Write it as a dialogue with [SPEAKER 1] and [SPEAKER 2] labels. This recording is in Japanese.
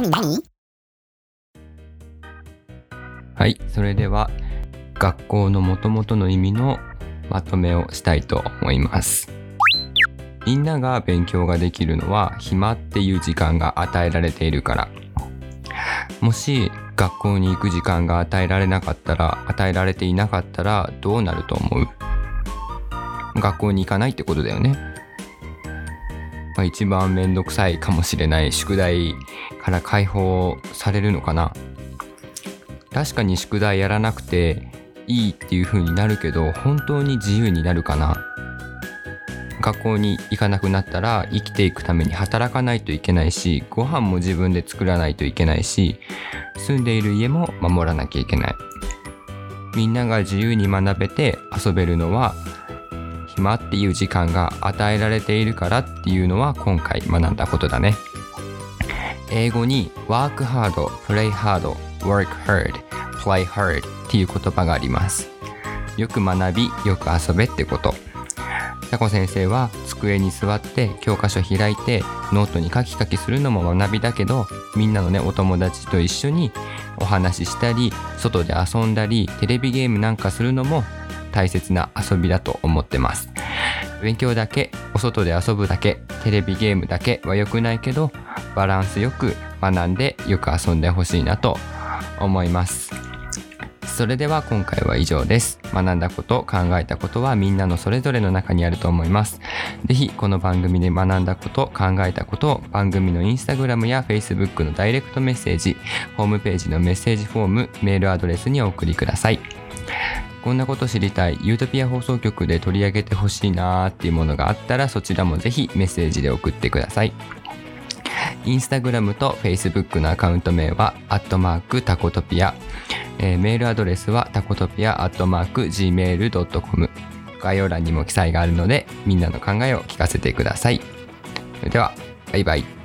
[SPEAKER 1] 何何？
[SPEAKER 2] はい、それでは学校の元々の意味のまとめをしたいと思います。みんなが勉強ができるのは暇っていう時間が与えられているから。もし学校に行く時間が与えられなかったら、与えられていなかったらどうなると思う？学校に行かないってことだよね。まあ、一番めんどくさいかもしれない宿題から解放されるのかな。確かに宿題やらなくていいっていう風になるけど本当に自由になるかな。学校に行かなくなったら生きていくために働かないといけないしご飯も自分で作らないといけないし住んでいる家も守らなきゃいけない。みんなが自由に学べて遊べるのは暇っていう時間が与えられているからっていうのは今回学んだことだね。英語に work hard, play hard, work hard, play hard っていう言葉があります。よく学びよく遊べってこと。タコ先生は机に座って教科書開いてノートにカキカキするのも学びだけどみんなのねお友達と一緒にお話ししたり外で遊んだりテレビゲームなんかするのも大切な遊びだと思ってます。勉強だけお外で遊ぶだけテレビゲームだけは良くないけどバランスよく学んでよく遊んでほしいなと思います。それでは今回は以上です。学んだこと考えたことはみんなのそれぞれの中にあると思います。ぜひこの番組で学んだこと考えたことを番組のインスタグラムや Facebook のダイレクトメッセージホームページのメッセージフォームメールアドレスにお送りください。こんなこと知りたい。ユートピア放送局で取り上げてほしいなーっていうものがあったらそちらもぜひメッセージで送ってください。インスタグラムとフェイスブックのアカウント名はアットマークタコトピア、えーメールアドレスはタコトピアアットマーク Gmail.com 概要欄にも記載があるのでみんなの考えを聞かせてください。それではバイバイ。